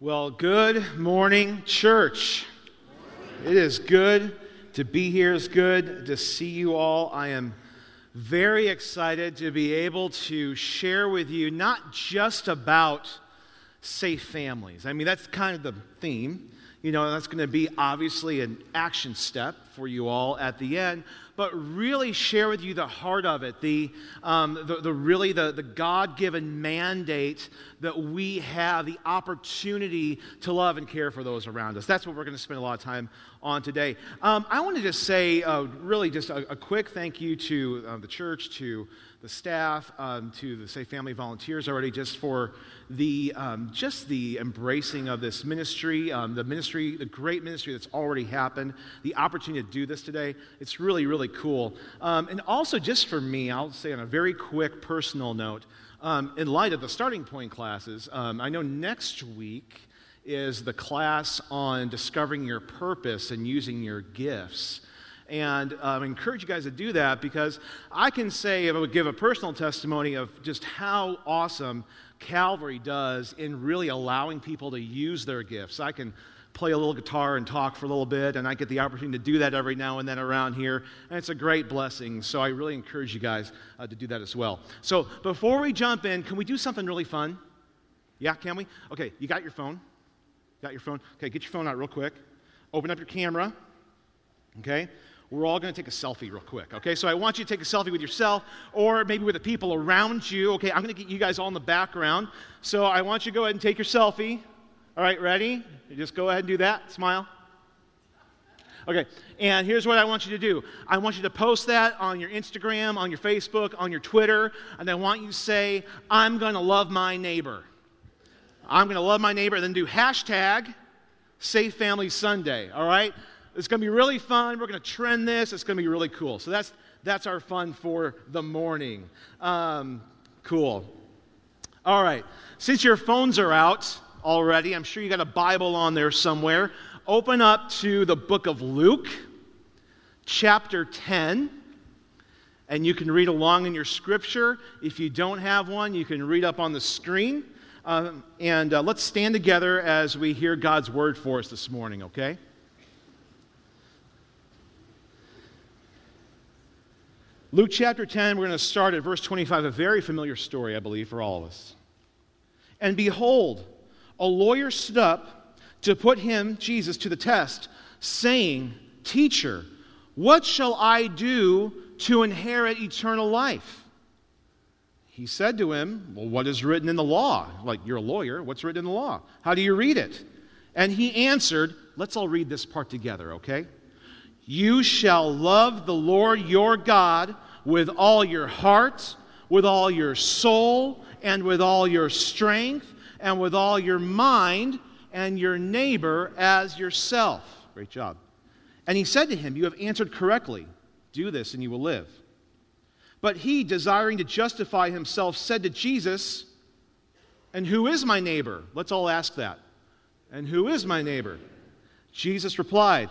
Well, good morning, church. It is good to be here. It's good to see you all. I am very excited to be able to share with you not just about safe families. I mean, that's kind of the theme. You know, that's going to be obviously an action step for you all at the end but really share with you the heart of it, the, um, the, the, really the, the God given mandate that we have, the opportunity to love and care for those around us. That's what we're going to spend a lot of time on today. Um, I want to just say, uh, really, just a, a, quick thank you to uh, the church, to the staff, um, to the Safe Family volunteers already, just for the um, just the embracing of this ministry, um, the ministry, the great ministry that's already happened, the opportunity to do this today. It's really, really cool. Um, and also, just for me, I'll say on a very quick personal note, um, in light of the starting point classes, um, I know next week is the class on discovering your purpose and using your gifts. And um, encourage you guys to do that because I can say, I would give a personal testimony of just how awesome Calvary does in really allowing people to use their gifts. I can play a little guitar and talk for a little bit, and I get the opportunity to do that every now and then around here, and it's a great blessing. So I really encourage you guys uh, to do that as well. So before we jump in, can we do something really fun? Yeah, can we? Okay, you got your phone? Got your phone? Okay, get your phone out real quick. Open up your camera. Okay? We're all going to take a selfie real quick, okay? So I want you to take a selfie with yourself or maybe with the people around you, okay? I'm going to get you guys all in the background. So I want you to go ahead and take your selfie. All right, ready? You just go ahead and do that. Smile. Okay, and here's what I want you to do I want you to post that on your Instagram, on your Facebook, on your Twitter, and I want you to say, I'm going to love my neighbor. I'm going to love my neighbor, and then do hashtag Safe Family Sunday, all right? It's going to be really fun. We're going to trend this. It's going to be really cool. So that's, that's our fun for the morning. Um, cool. All right. Since your phones are out already, I'm sure you got a Bible on there somewhere. Open up to the book of Luke, chapter 10 and you can read along in your scripture. If you don't have one, you can read up on the screen. Uh, and uh, let's stand together as we hear God's word for us this morning, okay? Luke chapter 10, we're going to start at verse 25, a very familiar story, I believe, for all of us. And behold, a lawyer stood up to put him, Jesus, to the test, saying, Teacher, what shall I do to inherit eternal life? He said to him, Well, what is written in the law? Like, you're a lawyer. What's written in the law? How do you read it? And he answered, Let's all read this part together, okay? You shall love the Lord your God with all your heart, with all your soul, and with all your strength, and with all your mind, and your neighbor as yourself. Great job. And he said to him, You have answered correctly. Do this, and you will live. But he, desiring to justify himself, said to Jesus, And who is my neighbor? Let's all ask that. And who is my neighbor? Jesus replied,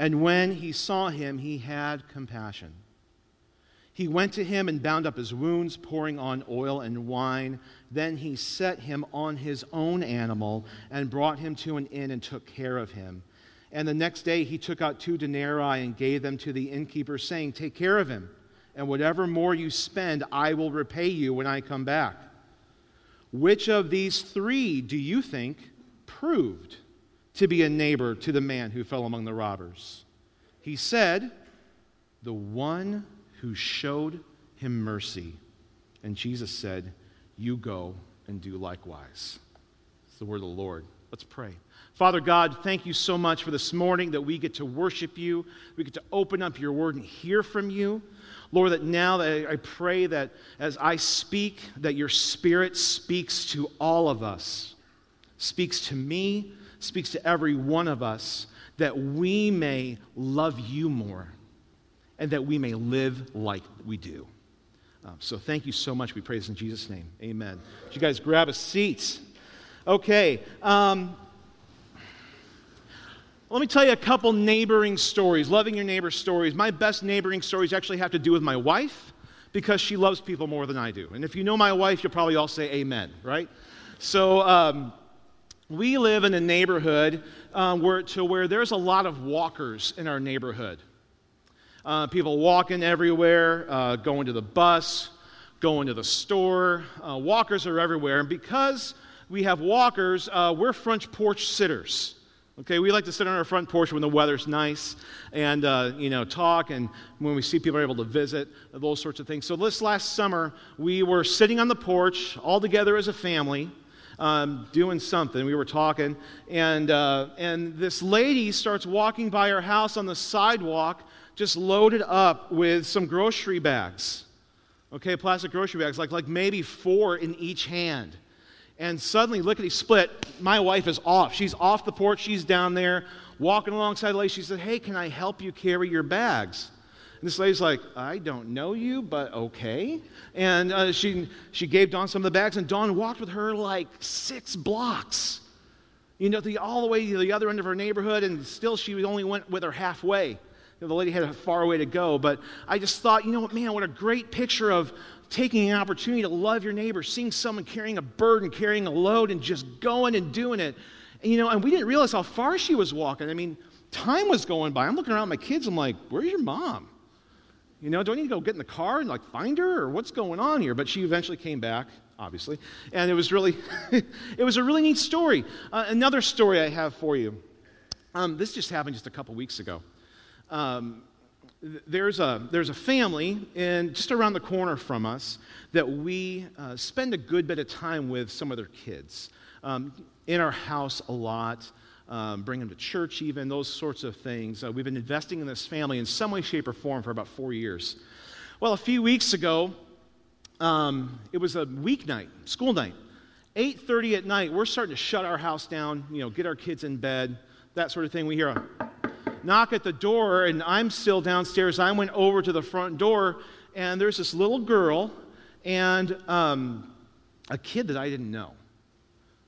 And when he saw him, he had compassion. He went to him and bound up his wounds, pouring on oil and wine. Then he set him on his own animal and brought him to an inn and took care of him. And the next day he took out two denarii and gave them to the innkeeper, saying, Take care of him, and whatever more you spend, I will repay you when I come back. Which of these three do you think proved? To be a neighbor to the man who fell among the robbers. He said, The one who showed him mercy. And Jesus said, You go and do likewise. It's the word of the Lord. Let's pray. Father God, thank you so much for this morning that we get to worship you. We get to open up your word and hear from you. Lord, that now that I pray that as I speak, that your spirit speaks to all of us, speaks to me, speaks to every one of us that we may love you more and that we may live like we do. Um, so thank you so much. We praise in Jesus' name. Amen. Would you guys grab a seat? Okay. Um, let me tell you a couple neighboring stories, loving your neighbor stories. My best neighboring stories actually have to do with my wife because she loves people more than I do. And if you know my wife, you'll probably all say amen, right? So um, we live in a neighborhood um, where, to where there's a lot of walkers in our neighborhood. Uh, people walking everywhere, uh, going to the bus, going to the store. Uh, walkers are everywhere. And because we have walkers, uh, we're front porch sitters. Okay, we like to sit on our front porch when the weather's nice and, uh, you know, talk and when we see people are able to visit, those sorts of things. So this last summer, we were sitting on the porch all together as a family, um, doing something. We were talking, and, uh, and this lady starts walking by our house on the sidewalk, just loaded up with some grocery bags. Okay, plastic grocery bags, like, like maybe four in each hand. And suddenly, lickety split, my wife is off. She's off the porch. She's down there walking alongside the lady. She said, Hey, can I help you carry your bags? And this lady's like, I don't know you, but okay. And uh, she, she gave Dawn some of the bags, and Dawn walked with her like six blocks, you know, the, all the way to the other end of her neighborhood, and still she only went with her halfway. You know, the lady had a far way to go, but I just thought, you know what, man, what a great picture of taking an opportunity to love your neighbor, seeing someone carrying a burden, carrying a load, and just going and doing it. And, you know, and we didn't realize how far she was walking. I mean, time was going by. I'm looking around at my kids. I'm like, where's your mom? You know, do I need to go get in the car and like find her or what's going on here? But she eventually came back, obviously. And it was really, it was a really neat story. Uh, another story I have for you. Um, this just happened just a couple weeks ago. Um, there's a, there's a family in, just around the corner from us that we uh, spend a good bit of time with some of their kids. Um, in our house a lot, um, bring them to church even, those sorts of things. Uh, we've been investing in this family in some way, shape, or form for about four years. Well, a few weeks ago, um, it was a weeknight, school night. 8.30 at night, we're starting to shut our house down, you know, get our kids in bed, that sort of thing. We hear a knock at the door, and I'm still downstairs. I went over to the front door, and there's this little girl and um, a kid that I didn't know.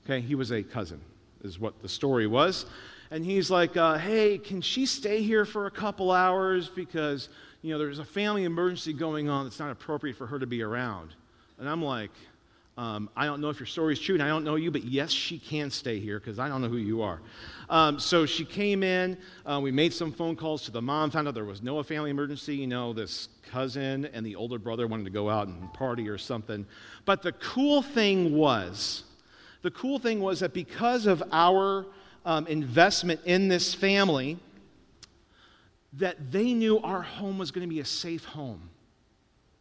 Okay, he was a cousin, is what the story was. And he's like, uh, hey, can she stay here for a couple hours? Because, you know, there's a family emergency going on that's not appropriate for her to be around. And I'm like, um, I don't know if your story is true, and I don't know you, but yes, she can stay here because I don't know who you are. Um, so she came in. Uh, we made some phone calls to the mom, found out there was no family emergency. You know, this cousin and the older brother wanted to go out and party or something. But the cool thing was, the cool thing was that because of our um, investment in this family, that they knew our home was going to be a safe home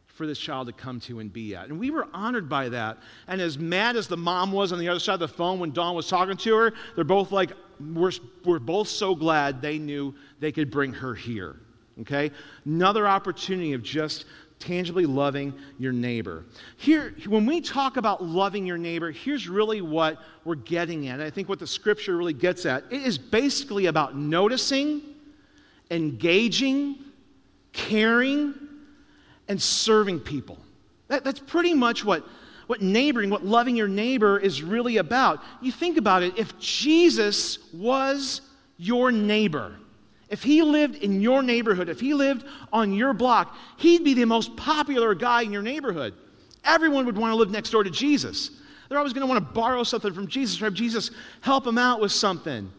for this child to come to and be at. And we were honored by that. And as mad as the mom was on the other side of the phone when Dawn was talking to her, they're both like, we're, we're both so glad they knew they could bring her here. Okay? Another opportunity of just tangibly loving your neighbor. Here, when we talk about loving your neighbor, here's really what we're getting at. I think what the scripture really gets at. It is basically about noticing, engaging, caring, and serving people. That, that's pretty much what, what neighboring, what loving your neighbor is really about. You think about it, if Jesus was your neighbor, if he lived in your neighborhood, if he lived on your block, he'd be the most popular guy in your neighborhood. Everyone would want to live next door to Jesus. They're always going to want to borrow something from Jesus or have Jesus help them out with something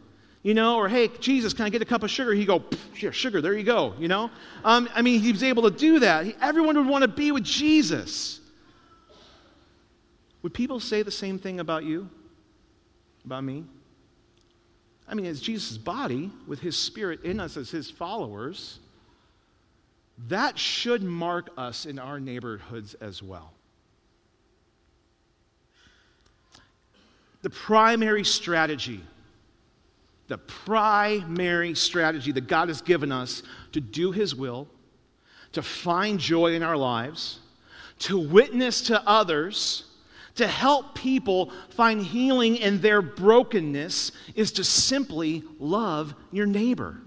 you know, or hey, Jesus, can I get a cup of sugar? He'd go, here, sugar, there you go, you know? Um, I mean, he was able to do that. He, everyone would want to be with Jesus. Would people say the same thing about you? About me? I mean, as Jesus' body, with his spirit in us as his followers, that should mark us in our neighborhoods as well. The primary strategy the primary strategy that God has given us to do His will, to find joy in our lives, to witness to others, to help people find healing in their brokenness is to simply love your neighbor.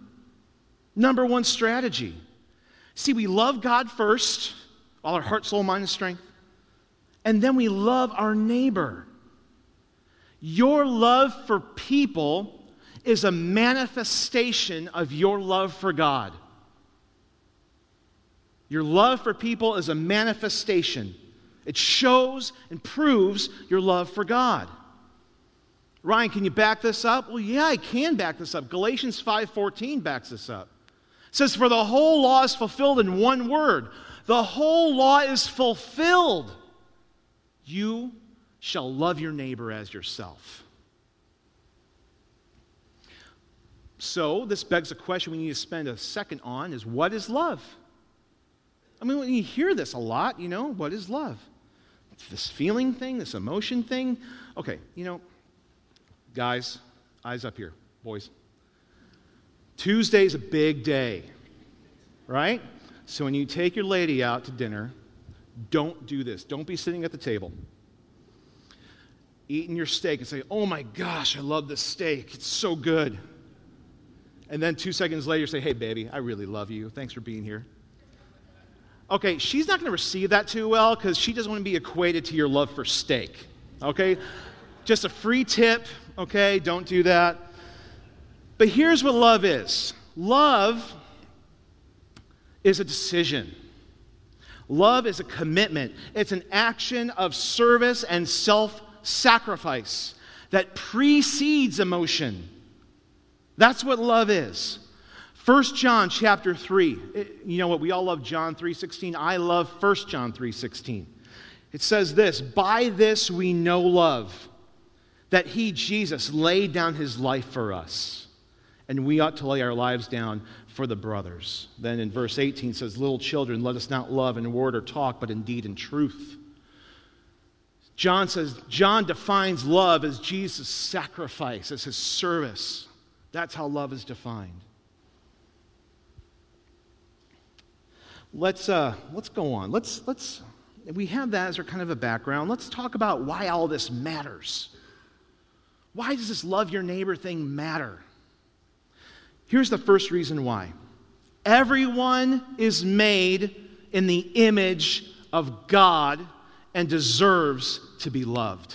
Number one strategy. See, we love God first, all our heart, soul, mind, and strength, and then we love our neighbor. Your love for people is a manifestation of your love for God. Your love for people is a manifestation. It shows and proves your love for God. Ryan, can you back this up? Well, yeah, I can back this up. Galatians 5:14 backs this up. It says for the whole law is fulfilled in one word. The whole law is fulfilled. You shall love your neighbor as yourself. So, this begs a question we need to spend a second on is what is love? I mean, when you hear this a lot, you know, what is love? This feeling thing, this emotion thing. Okay, you know, guys, eyes up here, boys. Tuesday's a big day, right? So when you take your lady out to dinner, don't do this. Don't be sitting at the table eating your steak and say, Oh my gosh, I love this steak. It's so good. And then two seconds later, say, Hey, baby, I really love you. Thanks for being here. Okay, she's not going to receive that too well because she doesn't want to be equated to your love for steak. Okay? Just a free tip, okay? Don't do that. But here's what love is love is a decision. Love is a commitment. It's an action of service and self sacrifice that precedes emotion. That's what love is. 1 John chapter 3. Eh, you know what? We all love John 3:16. I love 1 John 3:16. It says this, "By this we know love, that he Jesus laid down his life for us, and we ought to lay our lives down for the brothers." Then in verse 18 says, "Little children, let us not love in word or talk, but in deed and truth." John says, John defines love as Jesus' sacrifice, as his service. That's how love is defined. Let's, uh, let's go on. Let's, let's, we have that as our kind of a background. Let's talk about why all this matters. Why does this love your neighbor thing matter? Here's the first reason why everyone is made in the image of God and deserves to be loved.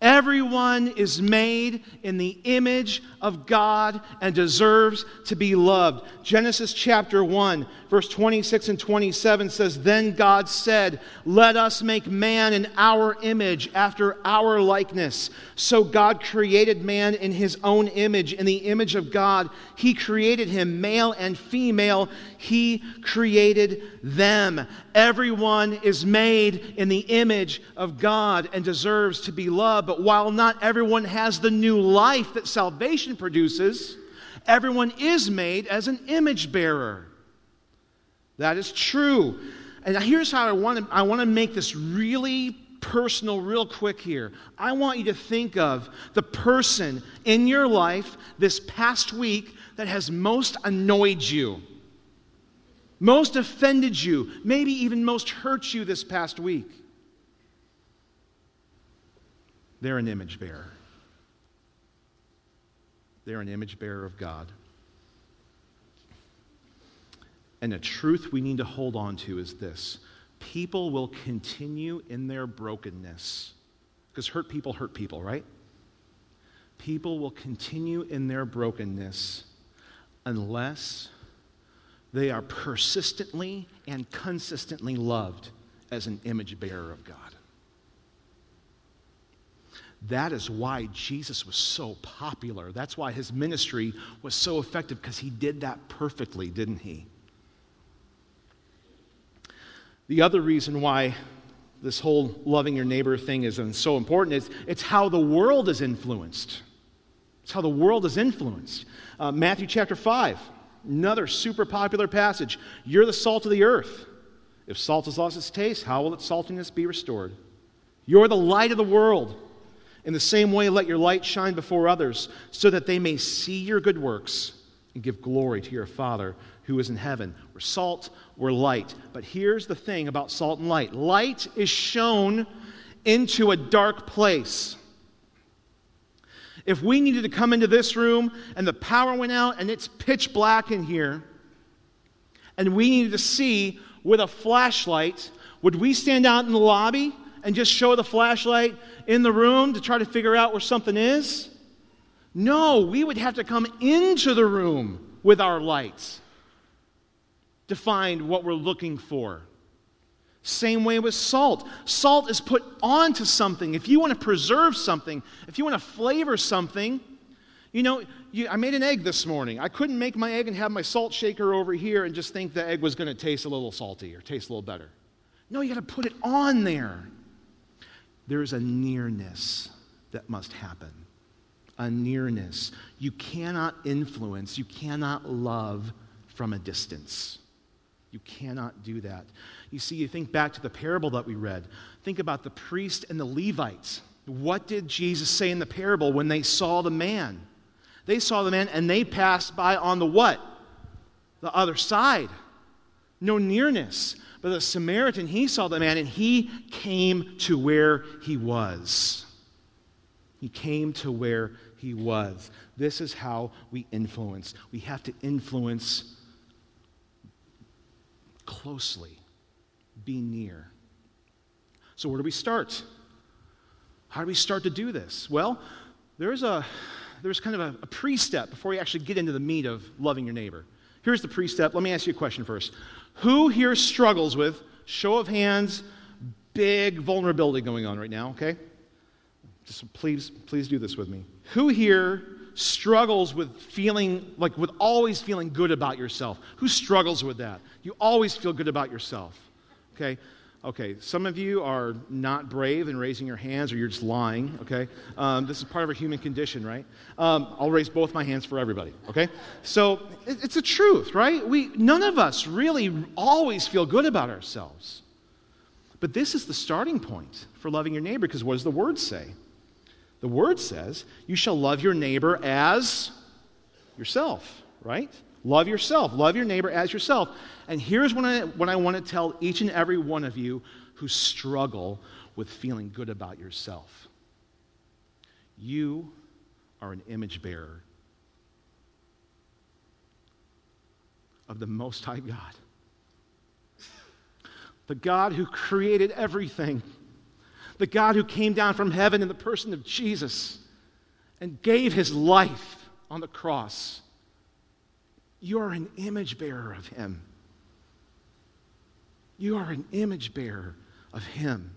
Everyone is made in the image of God and deserves to be loved. Genesis chapter 1, verse 26 and 27 says, Then God said, Let us make man in our image, after our likeness. So God created man in his own image. In the image of God, he created him, male and female, he created them. Everyone is made in the image of God and deserves to be loved. But while not everyone has the new life that salvation produces, everyone is made as an image bearer. That is true. And here's how I want to, I want to make this really personal, real quick here. I want you to think of the person in your life this past week that has most annoyed you, most offended you, maybe even most hurt you this past week. They're an image bearer. They're an image bearer of God. And the truth we need to hold on to is this people will continue in their brokenness. Because hurt people hurt people, right? People will continue in their brokenness unless they are persistently and consistently loved as an image bearer of God. That is why Jesus was so popular. That's why his ministry was so effective because he did that perfectly, didn't he? The other reason why this whole loving your neighbor thing is so important is it's how the world is influenced. It's how the world is influenced. Uh, Matthew chapter 5, another super popular passage. You're the salt of the earth. If salt has lost its taste, how will its saltiness be restored? You're the light of the world. In the same way, let your light shine before others, so that they may see your good works and give glory to your Father who is in heaven. We're salt, we're light. But here's the thing about salt and light light is shown into a dark place. If we needed to come into this room and the power went out and it's pitch black in here, and we needed to see with a flashlight, would we stand out in the lobby and just show the flashlight in the room to try to figure out where something is? No, we would have to come into the room with our lights to find what we're looking for. Same way with salt. Salt is put onto something. If you want to preserve something, if you want to flavor something, you know, you, I made an egg this morning. I couldn't make my egg and have my salt shaker over here and just think the egg was going to taste a little salty or taste a little better. No, you got to put it on there. There's a nearness that must happen. A nearness. You cannot influence, you cannot love from a distance. You cannot do that. You see, you think back to the parable that we read. Think about the priest and the Levites. What did Jesus say in the parable when they saw the man? They saw the man and they passed by on the what? The other side. No nearness. But the Samaritan, he saw the man and he came to where he was. He came to where he was. This is how we influence. We have to influence closely, be near. So, where do we start? How do we start to do this? Well, there's a there's kind of a, a pre-step before we actually get into the meat of loving your neighbor. Here's the pre-step. Let me ask you a question first. Who here struggles with show of hands, big vulnerability going on right now, okay? Just please, please do this with me. Who here struggles with feeling like with always feeling good about yourself? Who struggles with that? You always feel good about yourself. Okay? Okay, some of you are not brave in raising your hands or you're just lying, okay? Um, this is part of our human condition, right? Um, I'll raise both my hands for everybody, okay? So it, it's a truth, right? We, none of us really always feel good about ourselves. But this is the starting point for loving your neighbor because what does the word say? The word says, you shall love your neighbor as yourself, right? Love yourself. Love your neighbor as yourself. And here's what I, what I want to tell each and every one of you who struggle with feeling good about yourself. You are an image bearer of the Most High God, the God who created everything the God who came down from heaven in the person of Jesus and gave his life on the cross. You are an image bearer of him. You are an image bearer of him.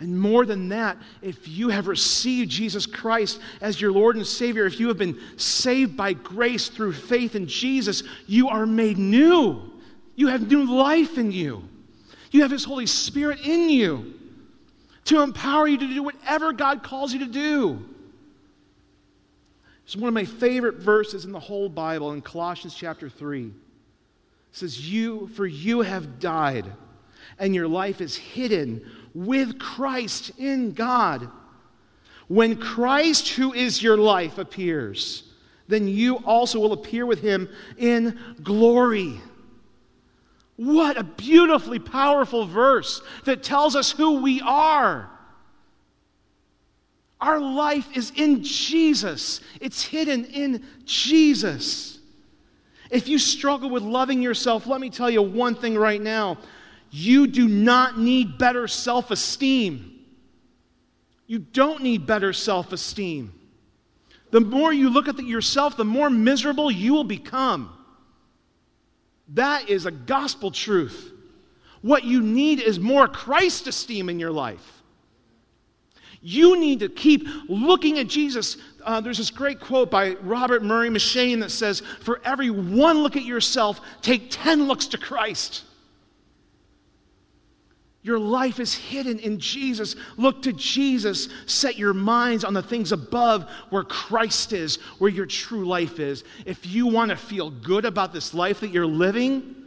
And more than that, if you have received Jesus Christ as your Lord and Savior, if you have been saved by grace through faith in Jesus, you are made new. You have new life in you. You have His Holy Spirit in you to empower you to do whatever God calls you to do. It's one of my favorite verses in the whole Bible in Colossians chapter 3. It says, You, for you have died, and your life is hidden with Christ in God. When Christ, who is your life, appears, then you also will appear with him in glory. What a beautifully powerful verse that tells us who we are. Our life is in Jesus, it's hidden in Jesus. If you struggle with loving yourself, let me tell you one thing right now. You do not need better self esteem. You don't need better self esteem. The more you look at yourself, the more miserable you will become. That is a gospel truth. What you need is more Christ esteem in your life. You need to keep looking at Jesus. Uh, there's this great quote by Robert Murray M'Cheyne that says, For every one look at yourself, take 10 looks to Christ. Your life is hidden in Jesus. Look to Jesus. Set your minds on the things above where Christ is, where your true life is. If you want to feel good about this life that you're living,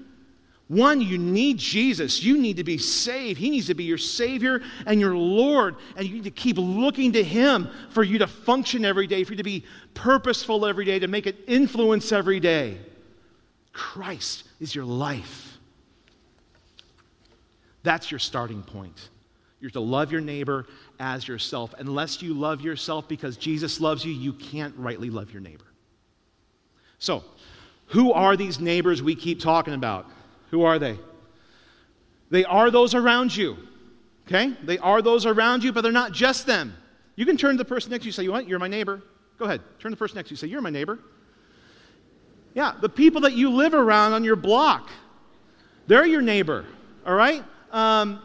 one, you need Jesus. You need to be saved. He needs to be your Savior and your Lord. And you need to keep looking to Him for you to function every day, for you to be purposeful every day, to make an influence every day. Christ is your life. That's your starting point. You're to love your neighbor as yourself. Unless you love yourself because Jesus loves you, you can't rightly love your neighbor. So, who are these neighbors we keep talking about? Who are they? They are those around you. Okay? They are those around you, but they're not just them. You can turn to the person next to you and say, You what? You're my neighbor. Go ahead. Turn to the person next to you and say, You're my neighbor. Yeah, the people that you live around on your block, they're your neighbor. All right? Um,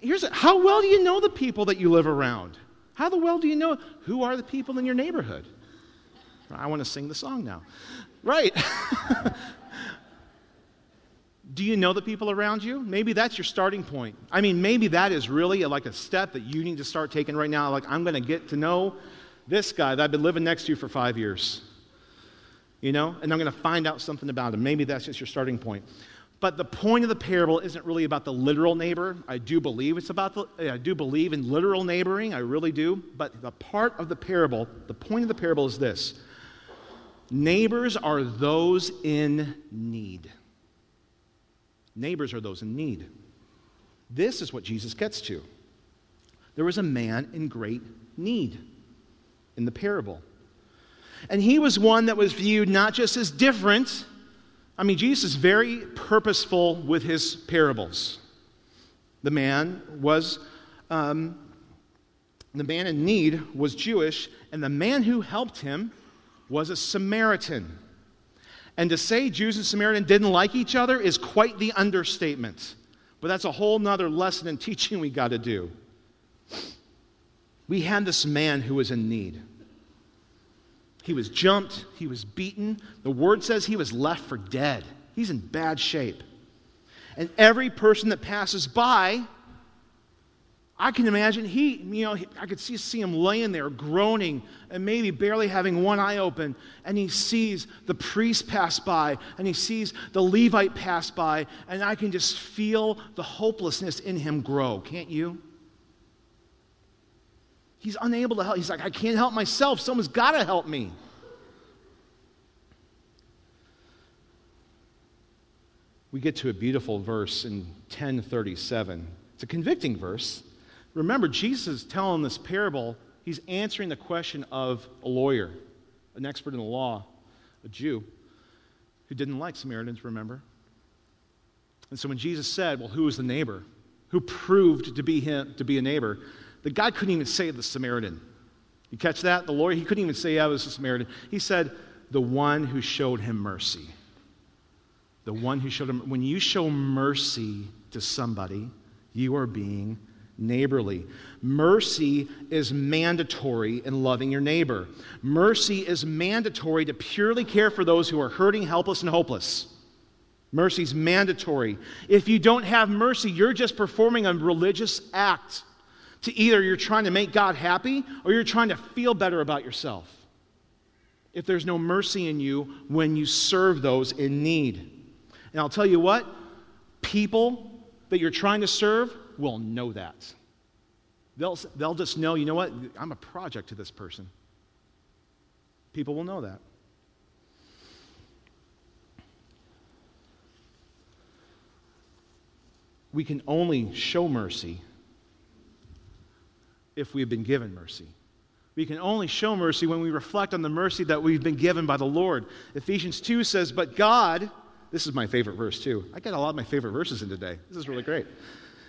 here's a, how well do you know the people that you live around? How the well do you know who are the people in your neighborhood? I want to sing the song now. Right. do you know the people around you? Maybe that's your starting point. I mean, maybe that is really uh, like a step that you need to start taking right now. Like, I'm going to get to know this guy that I've been living next to for five years. You know, and I'm going to find out something about him. Maybe that's just your starting point. But the point of the parable isn't really about the literal neighbor. I do believe it's about the, I do believe in literal neighboring. I really do. But the part of the parable, the point of the parable is this neighbors are those in need. Neighbors are those in need. This is what Jesus gets to. There was a man in great need in the parable. And he was one that was viewed not just as different I mean, Jesus is very purposeful with his parables. The man was, um, the man in need was Jewish, and the man who helped him was a Samaritan. And to say Jews and Samaritan didn't like each other is quite the understatement. But that's a whole nother lesson in teaching we got to do. We had this man who was in need. He was jumped, he was beaten. The word says he was left for dead. He's in bad shape. And every person that passes by, I can imagine he, you know, I could see, see him laying there groaning and maybe barely having one eye open. And he sees the priest pass by and he sees the Levite pass by. And I can just feel the hopelessness in him grow. Can't you? He's unable to help. He's like, I can't help myself. Someone's got to help me. We get to a beautiful verse in 1037. It's a convicting verse. Remember, Jesus is telling this parable. He's answering the question of a lawyer, an expert in the law, a Jew, who didn't like Samaritans, remember? And so when Jesus said, Well, who is the neighbor? Who proved to be, him, to be a neighbor? The guy couldn't even say the Samaritan. You catch that? The lawyer, he couldn't even say I was a Samaritan. He said, the one who showed him mercy. The one who showed him. When you show mercy to somebody, you are being neighborly. Mercy is mandatory in loving your neighbor. Mercy is mandatory to purely care for those who are hurting, helpless, and hopeless. Mercy is mandatory. If you don't have mercy, you're just performing a religious act to either you're trying to make God happy or you're trying to feel better about yourself. If there's no mercy in you when you serve those in need. And I'll tell you what, people that you're trying to serve will know that. They'll, they'll just know, you know what, I'm a project to this person. People will know that. We can only show mercy if we've been given mercy. We can only show mercy when we reflect on the mercy that we've been given by the Lord. Ephesians 2 says, But God, this is my favorite verse too. I got a lot of my favorite verses in today. This is really great.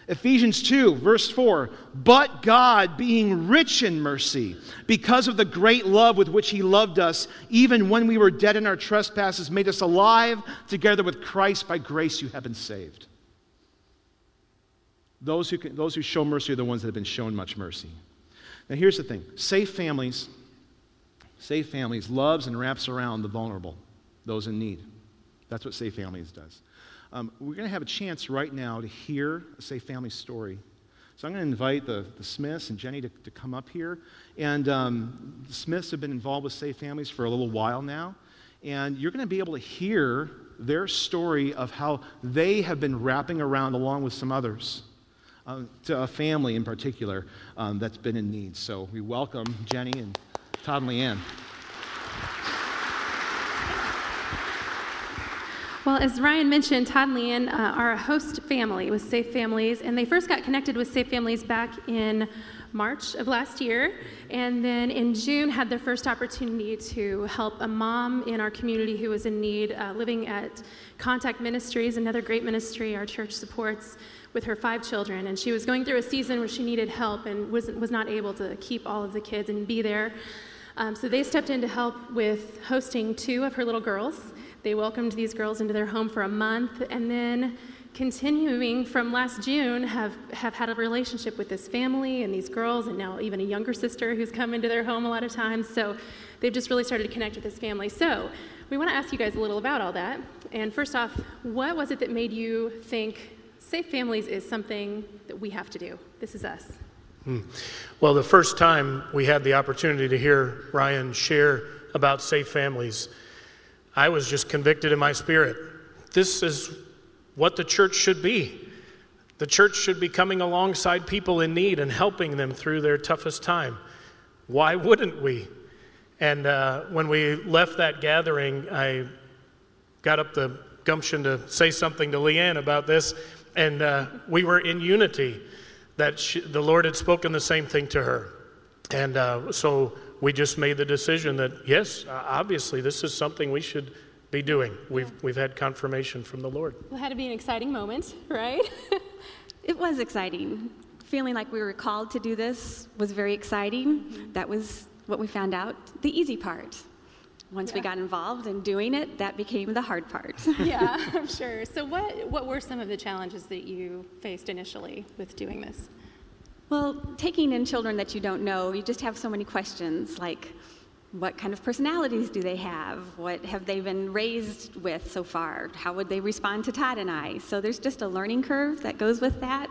Ephesians 2, verse 4 But God, being rich in mercy, because of the great love with which He loved us, even when we were dead in our trespasses, made us alive together with Christ. By grace you have been saved. Those who, can, those who show mercy are the ones that have been shown much mercy. Now, here's the thing safe families, safe families loves and wraps around the vulnerable, those in need. That's what Safe Families does. Um, we're going to have a chance right now to hear a Safe Family story. So I'm going to invite the, the Smiths and Jenny to, to come up here. And um, the Smiths have been involved with Safe Families for a little while now. And you're going to be able to hear their story of how they have been wrapping around along with some others uh, to a family in particular um, that's been in need. So we welcome Jenny and Todd and Leanne. Well, as Ryan mentioned, Todd and Leanne uh, are a host family with Safe Families, and they first got connected with Safe Families back in March of last year, and then in June had their first opportunity to help a mom in our community who was in need, uh, living at Contact Ministries, another great ministry our church supports, with her five children. And she was going through a season where she needed help and was, was not able to keep all of the kids and be there. Um, so they stepped in to help with hosting two of her little girls. They welcomed these girls into their home for a month, and then continuing from last June, have, have had a relationship with this family and these girls, and now even a younger sister who's come into their home a lot of times. So they've just really started to connect with this family. So we want to ask you guys a little about all that. And first off, what was it that made you think Safe Families is something that we have to do? This is us. Hmm. Well, the first time we had the opportunity to hear Ryan share about Safe Families, I was just convicted in my spirit. This is what the church should be. The church should be coming alongside people in need and helping them through their toughest time. Why wouldn't we? And uh, when we left that gathering, I got up the gumption to say something to Leanne about this, and uh, we were in unity that she, the Lord had spoken the same thing to her. And uh, so we just made the decision that, yes, obviously, this is something we should be doing. We've, we've had confirmation from the Lord. Well, it had to be an exciting moment, right? it was exciting. Feeling like we were called to do this was very exciting. Mm-hmm. That was what we found out the easy part. Once yeah. we got involved in doing it, that became the hard part. yeah, I'm sure. So, what, what were some of the challenges that you faced initially with doing this? Well, taking in children that you don't know, you just have so many questions like, what kind of personalities do they have? What have they been raised with so far? How would they respond to Todd and I? So there's just a learning curve that goes with that.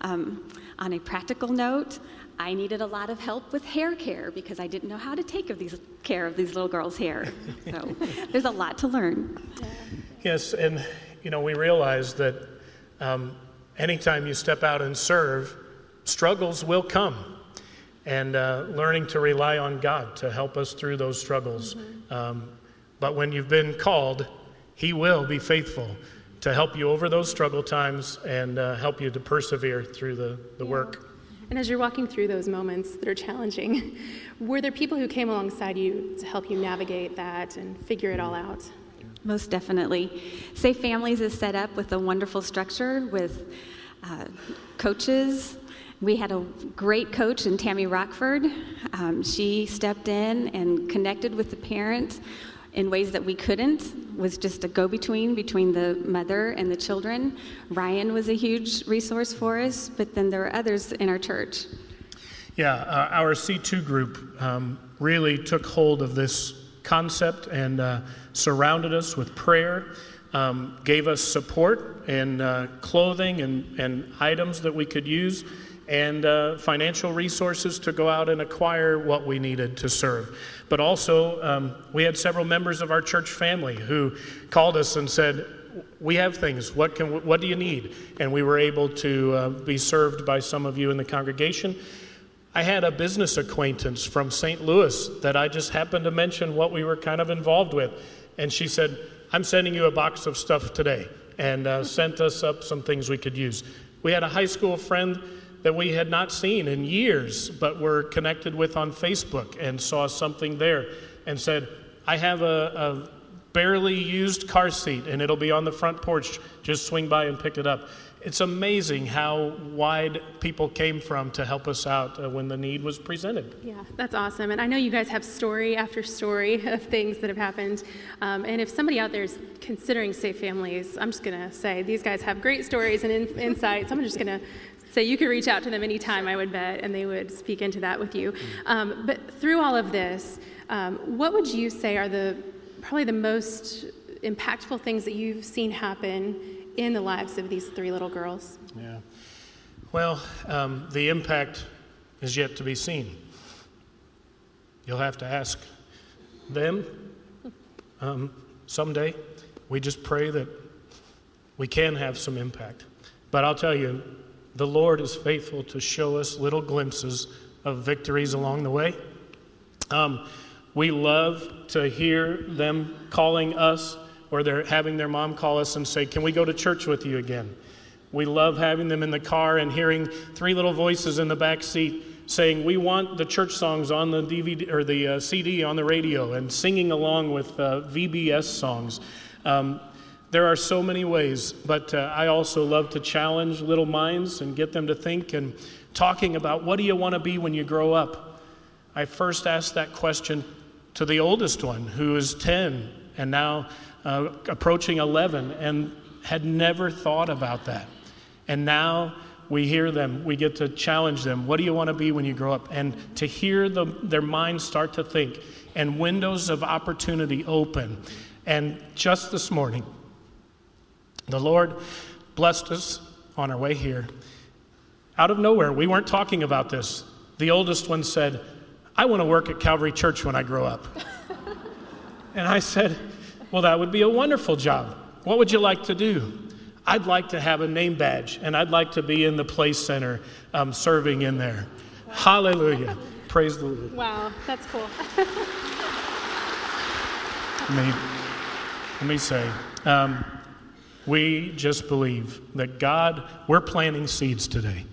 Um, on a practical note, I needed a lot of help with hair care because I didn't know how to take of these, care of these little girls' hair. So there's a lot to learn. Yes, and you know we realize that um, anytime you step out and serve, struggles will come. And uh, learning to rely on God to help us through those struggles. Mm-hmm. Um, but when you've been called, He will be faithful to help you over those struggle times and uh, help you to persevere through the, the yeah. work. And as you're walking through those moments that are challenging, were there people who came alongside you to help you navigate that and figure it all out? Most definitely. Safe Families is set up with a wonderful structure with uh, coaches, we had a great coach in Tammy Rockford. Um, she stepped in and connected with the parent in ways that we couldn't was just a go-between between the mother and the children. Ryan was a huge resource for us but then there are others in our church. Yeah uh, our c2 group um, really took hold of this concept and uh, surrounded us with prayer um, gave us support and uh, clothing and, and items that we could use and uh, financial resources to go out and acquire what we needed to serve. But also, um, we had several members of our church family who called us and said, we have things. What, can, what do you need? And we were able to uh, be served by some of you in the congregation. I had a business acquaintance from St. Louis that I just happened to mention what we were kind of involved with. And she said, I'm sending you a box of stuff today, and uh, sent us up some things we could use. We had a high school friend that we had not seen in years, but were connected with on Facebook and saw something there and said, I have a, a barely used car seat and it'll be on the front porch. Just swing by and pick it up. It's amazing how wide people came from to help us out uh, when the need was presented. Yeah, that's awesome. And I know you guys have story after story of things that have happened. Um, and if somebody out there is considering safe families, I'm just going to say these guys have great stories and in- insights. I'm just going to so you could reach out to them anytime, I would bet, and they would speak into that with you. Um, but through all of this, um, what would you say are the probably the most impactful things that you've seen happen in the lives of these three little girls? Yeah. Well, um, the impact is yet to be seen. You'll have to ask them um, someday. We just pray that we can have some impact. But I'll tell you, the Lord is faithful to show us little glimpses of victories along the way. Um, we love to hear them calling us or they're having their mom call us and say, Can we go to church with you again? We love having them in the car and hearing three little voices in the back seat saying, We want the church songs on the DVD or the uh, CD on the radio and singing along with uh, VBS songs. Um, there are so many ways, but uh, I also love to challenge little minds and get them to think and talking about what do you want to be when you grow up. I first asked that question to the oldest one, who is 10 and now uh, approaching 11, and had never thought about that. And now we hear them, we get to challenge them. What do you want to be when you grow up? And to hear the, their minds start to think and windows of opportunity open. And just this morning, the Lord blessed us on our way here. Out of nowhere, we weren't talking about this. The oldest one said, I want to work at Calvary Church when I grow up. and I said, Well, that would be a wonderful job. What would you like to do? I'd like to have a name badge and I'd like to be in the place center um, serving in there. Hallelujah. Praise the Lord. Wow, that's cool. let, me, let me say, um, we just believe that God, we're planting seeds today.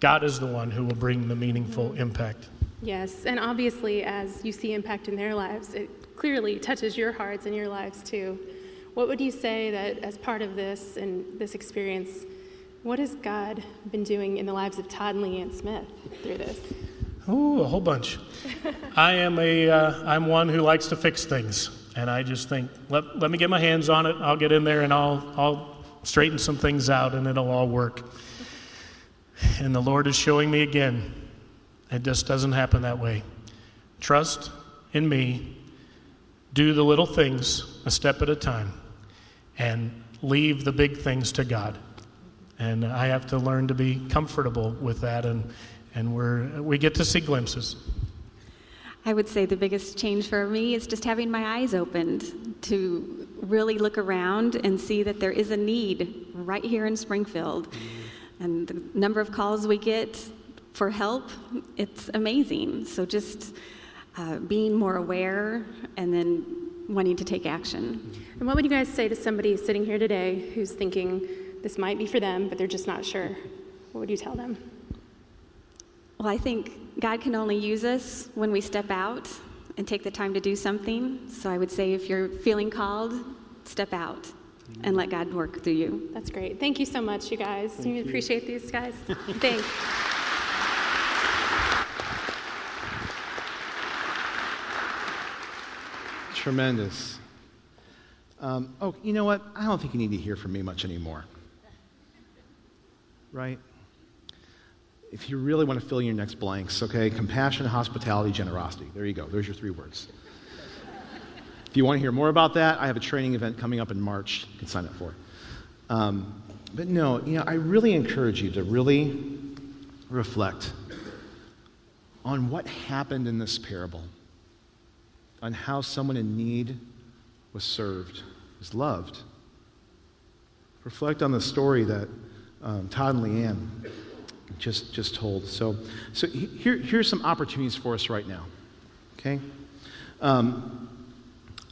God is the one who will bring the meaningful impact. Yes, and obviously, as you see impact in their lives, it clearly touches your hearts and your lives too. What would you say that, as part of this and this experience, what has God been doing in the lives of Todd and Leanne Smith through this? Oh, a whole bunch. I am a, uh, I'm one who likes to fix things. And I just think, let, let me get my hands on it. I'll get in there and I'll, I'll straighten some things out and it'll all work. And the Lord is showing me again, it just doesn't happen that way. Trust in me, do the little things a step at a time, and leave the big things to God. And I have to learn to be comfortable with that, and, and we're, we get to see glimpses. I would say the biggest change for me is just having my eyes opened to really look around and see that there is a need right here in Springfield. And the number of calls we get for help, it's amazing. So just uh, being more aware and then wanting to take action. And what would you guys say to somebody sitting here today who's thinking this might be for them, but they're just not sure? What would you tell them? Well, I think God can only use us when we step out and take the time to do something. So I would say if you're feeling called, step out and let God work through you. That's great. Thank you so much, you guys. Thank we you. appreciate these guys. Thanks. Tremendous. Um, oh, you know what? I don't think you need to hear from me much anymore. Right? If you really want to fill in your next blanks, okay, compassion, hospitality, generosity. There you go. There's your three words. if you want to hear more about that, I have a training event coming up in March you can sign up for. Um, but no, you know, I really encourage you to really reflect on what happened in this parable, on how someone in need was served, was loved. Reflect on the story that um, Todd and Leanne just, just told. So, so here, here's some opportunities for us right now. Okay? Um,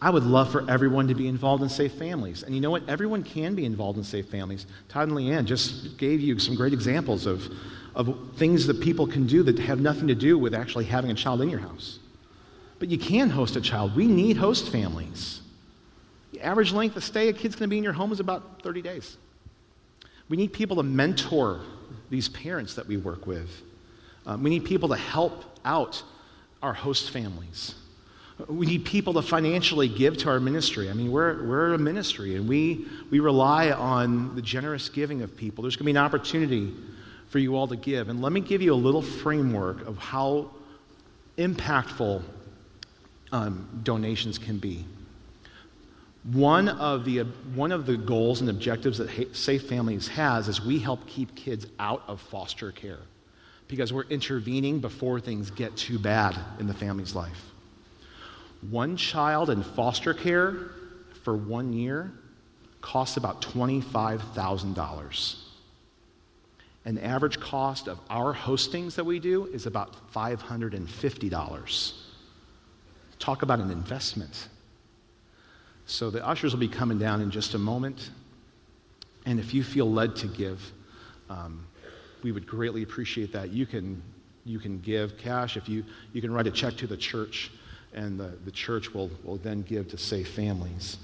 I would love for everyone to be involved in Safe Families. And you know what? Everyone can be involved in Safe Families. Todd and Leanne just gave you some great examples of, of things that people can do that have nothing to do with actually having a child in your house. But you can host a child. We need host families. The average length of stay a kid's going to be in your home is about 30 days. We need people to mentor these parents that we work with. Um, we need people to help out our host families. We need people to financially give to our ministry. I mean, we're, we're a ministry and we, we rely on the generous giving of people. There's going to be an opportunity for you all to give. And let me give you a little framework of how impactful um, donations can be. One of, the, one of the goals and objectives that Safe Families has is we help keep kids out of foster care because we're intervening before things get too bad in the family's life. One child in foster care for one year costs about $25,000. An average cost of our hostings that we do is about $550. Talk about an investment. So the ushers will be coming down in just a moment. And if you feel led to give, um, we would greatly appreciate that. You can, you can give cash. If you, you can write a check to the church, and the, the church will, will then give to Safe Families.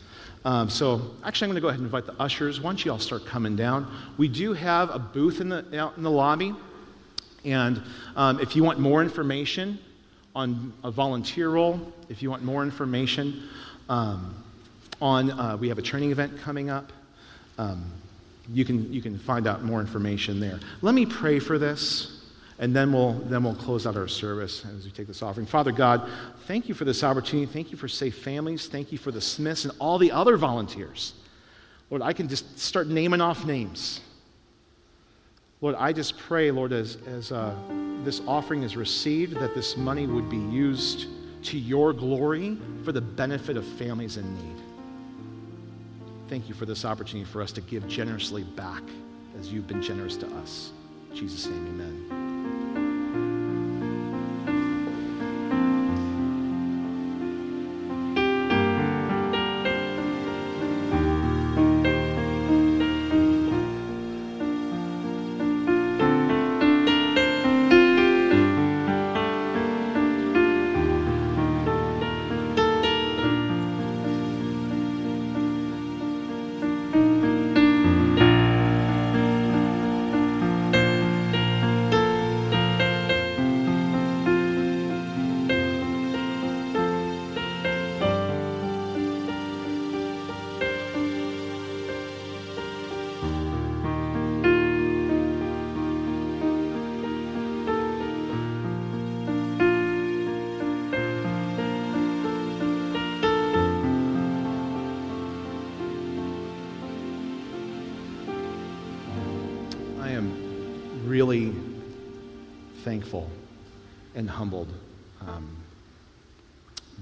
Um, so actually, I'm going to go ahead and invite the ushers. Once you all start coming down, we do have a booth in the, out in the lobby. And um, if you want more information on a volunteer role, if you want more information um, on, uh, we have a training event coming up. Um, you can, you can find out more information there. Let me pray for this, and then we'll, then we'll close out our service as we take this offering. Father God, thank you for this opportunity. Thank you for Safe Families. Thank you for the Smiths and all the other volunteers. Lord, I can just start naming off names. Lord, I just pray, Lord, as, as uh, this offering is received, that this money would be used to your glory for the benefit of families in need. Thank you for this opportunity for us to give generously back as you've been generous to us. In Jesus' name, amen.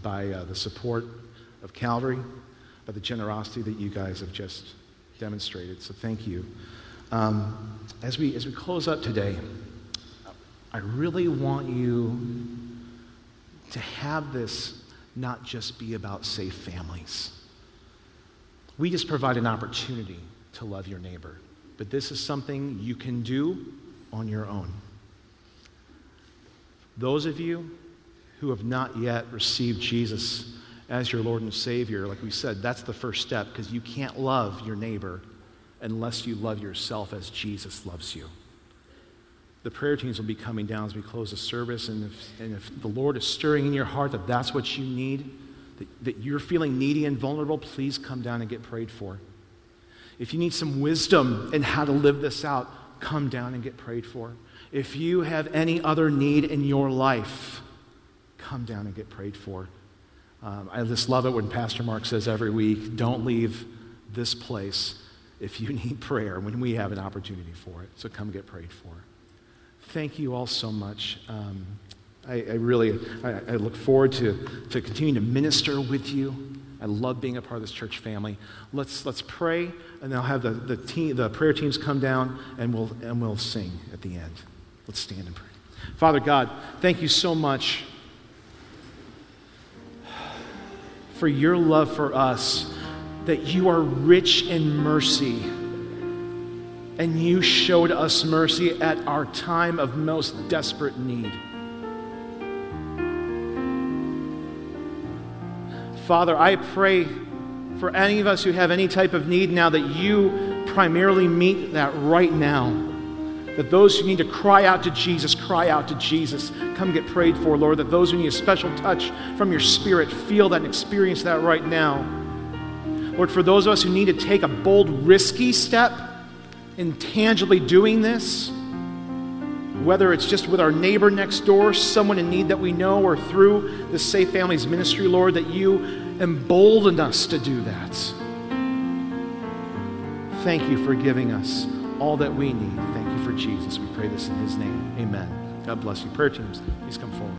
By uh, the support of Calvary, by the generosity that you guys have just demonstrated. So thank you. Um, as, we, as we close up today, I really want you to have this not just be about safe families. We just provide an opportunity to love your neighbor, but this is something you can do on your own. Those of you who have not yet received Jesus as your Lord and Savior, like we said, that's the first step because you can't love your neighbor unless you love yourself as Jesus loves you. The prayer teams will be coming down as we close the service, and if, and if the Lord is stirring in your heart that that's what you need, that, that you're feeling needy and vulnerable, please come down and get prayed for. If you need some wisdom in how to live this out, come down and get prayed for. If you have any other need in your life, come down and get prayed for. Um, I just love it when Pastor Mark says every week, don't leave this place if you need prayer when we have an opportunity for it. So come get prayed for. Thank you all so much. Um, I, I, really I, I look forward to, to continuing to minister with you. I love being a part of this church family. Let's, let's pray, and I'll have the, the, team, the prayer teams come down, and we'll, and we'll sing at the end. Let's stand and pray. Father God, thank you so much for your love for us, that you are rich in mercy. And you showed us mercy at our time of most desperate need. Father, I pray for any of us who have any type of need now that you primarily meet that right now. That those who need to cry out to Jesus, cry out to Jesus. Come get prayed for, Lord. That those who need a special touch from your Spirit feel that and experience that right now. Lord, for those of us who need to take a bold, risky step in tangibly doing this, whether it's just with our neighbor next door, someone in need that we know, or through the Safe Families Ministry, Lord, that you embolden us to do that. Thank you for giving us all that we need. For Jesus. We pray this in his name. Amen. God bless you. Prayer teams, please come.